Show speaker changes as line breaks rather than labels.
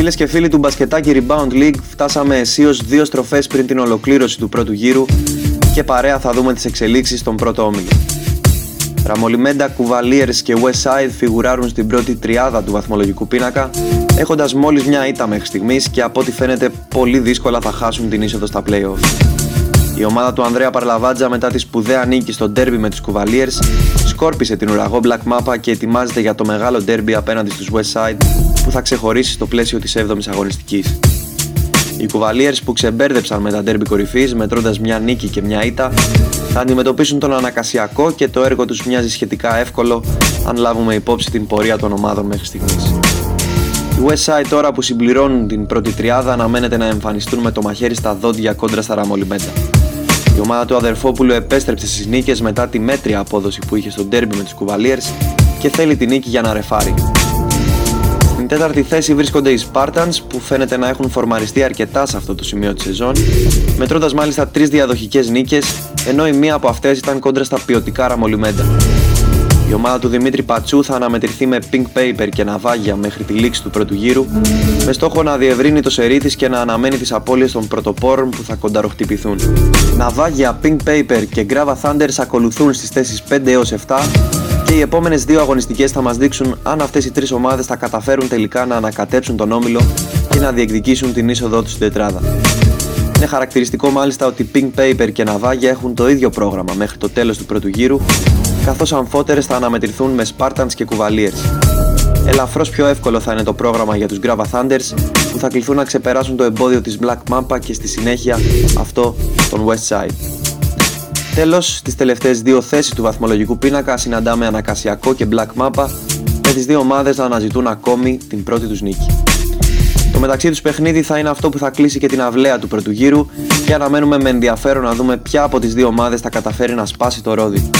Φίλες και φίλοι του Μπασκετάκι Rebound League φτάσαμε αισίως δύο στροφές πριν την ολοκλήρωση του πρώτου γύρου και παρέα θα δούμε τις εξελίξεις στον πρώτο όμιλο. Ραμολιμέντα, Κουβαλίερς και Westside φιγουράρουν στην πρώτη τριάδα του βαθμολογικού πίνακα έχοντας μόλις μια ήττα μέχρι στιγμής και από ό,τι φαίνεται πολύ δύσκολα θα χάσουν την είσοδο στα play-off. Η ομάδα του Ανδρέα Παρλαβάτζα μετά τη σπουδαία νίκη στο ντέρμπι με τους Κουβαλίερς σκόρπισε την ουραγό Black Mapa και ετοιμάζεται για το μεγάλο ντέρμπι απέναντι στους Westside που θα ξεχωρίσει στο πλαίσιο της 7ης αγωνιστικής. Οι Κουβαλίερς που ξεμπέρδεψαν με τα ντέρμπι κορυφής μετρώντας μια νίκη και μια ήττα θα αντιμετωπίσουν τον ανακασιακό και το έργο τους μοιάζει σχετικά εύκολο αν λάβουμε υπόψη την πορεία των ομάδων μέχρι στιγμής. Οι Westside τώρα που συμπληρώνουν την πρώτη τριάδα αναμένεται να εμφανιστούν με το μαχαίρι στα δόντια κόντρα στα Ραμολιμέντα. Η ομάδα του Αδερφόπουλου επέστρεψε στις νίκες μετά τη μέτρια απόδοση που είχε στο ντέρμπι με τους Κουβαλίερς και θέλει τη νίκη για να ρεφάρει. Στην τέταρτη θέση βρίσκονται οι Spartans που φαίνεται να έχουν φορμαριστεί αρκετά σε αυτό το σημείο της σεζόν, μετρώντας μάλιστα τρεις διαδοχικές νίκες, ενώ η μία από αυτές ήταν κόντρα στα ποιοτικά ραμολιμέντα. Η ομάδα του Δημήτρη Πατσού θα αναμετρηθεί με Pink Paper και ναυάγια μέχρι τη λήξη του πρώτου γύρου, με στόχο να διευρύνει το σερί της και να αναμένει τις απώλειες των πρωτοπόρων που θα κονταροχτυπηθούν. Ναυάγια, Pink Paper και Grava Thunders ακολουθούν στις θέσεις 5 έως 7 και οι επόμενες δύο αγωνιστικές θα μας δείξουν αν αυτές οι τρεις ομάδες θα καταφέρουν τελικά να ανακατέψουν τον όμιλο και να διεκδικήσουν την είσοδό τους στην τετράδα. Είναι χαρακτηριστικό μάλιστα ότι Pink Paper και Ναυάγια έχουν το ίδιο πρόγραμμα μέχρι το τέλος του πρώτου γύρου καθώς αμφότερες θα αναμετρηθούν με Spartans και Cavaliers. Ελαφρώς πιο εύκολο θα είναι το πρόγραμμα για τους Grava Thunders που θα κληθούν να ξεπεράσουν το εμπόδιο της Black Mamba και στη συνέχεια αυτό των West Side. Τέλος, στις τελευταίες δύο θέσεις του βαθμολογικού πίνακα συναντάμε Ανακασιακό και Black Mamba με τις δύο ομάδες να αναζητούν ακόμη την πρώτη τους νίκη. Το μεταξύ τους παιχνίδι θα είναι αυτό που θα κλείσει και την αυλαία του πρώτου γύρου και αναμένουμε με ενδιαφέρον να δούμε ποια από τις δύο ομάδες θα καταφέρει να σπάσει το ρόδι.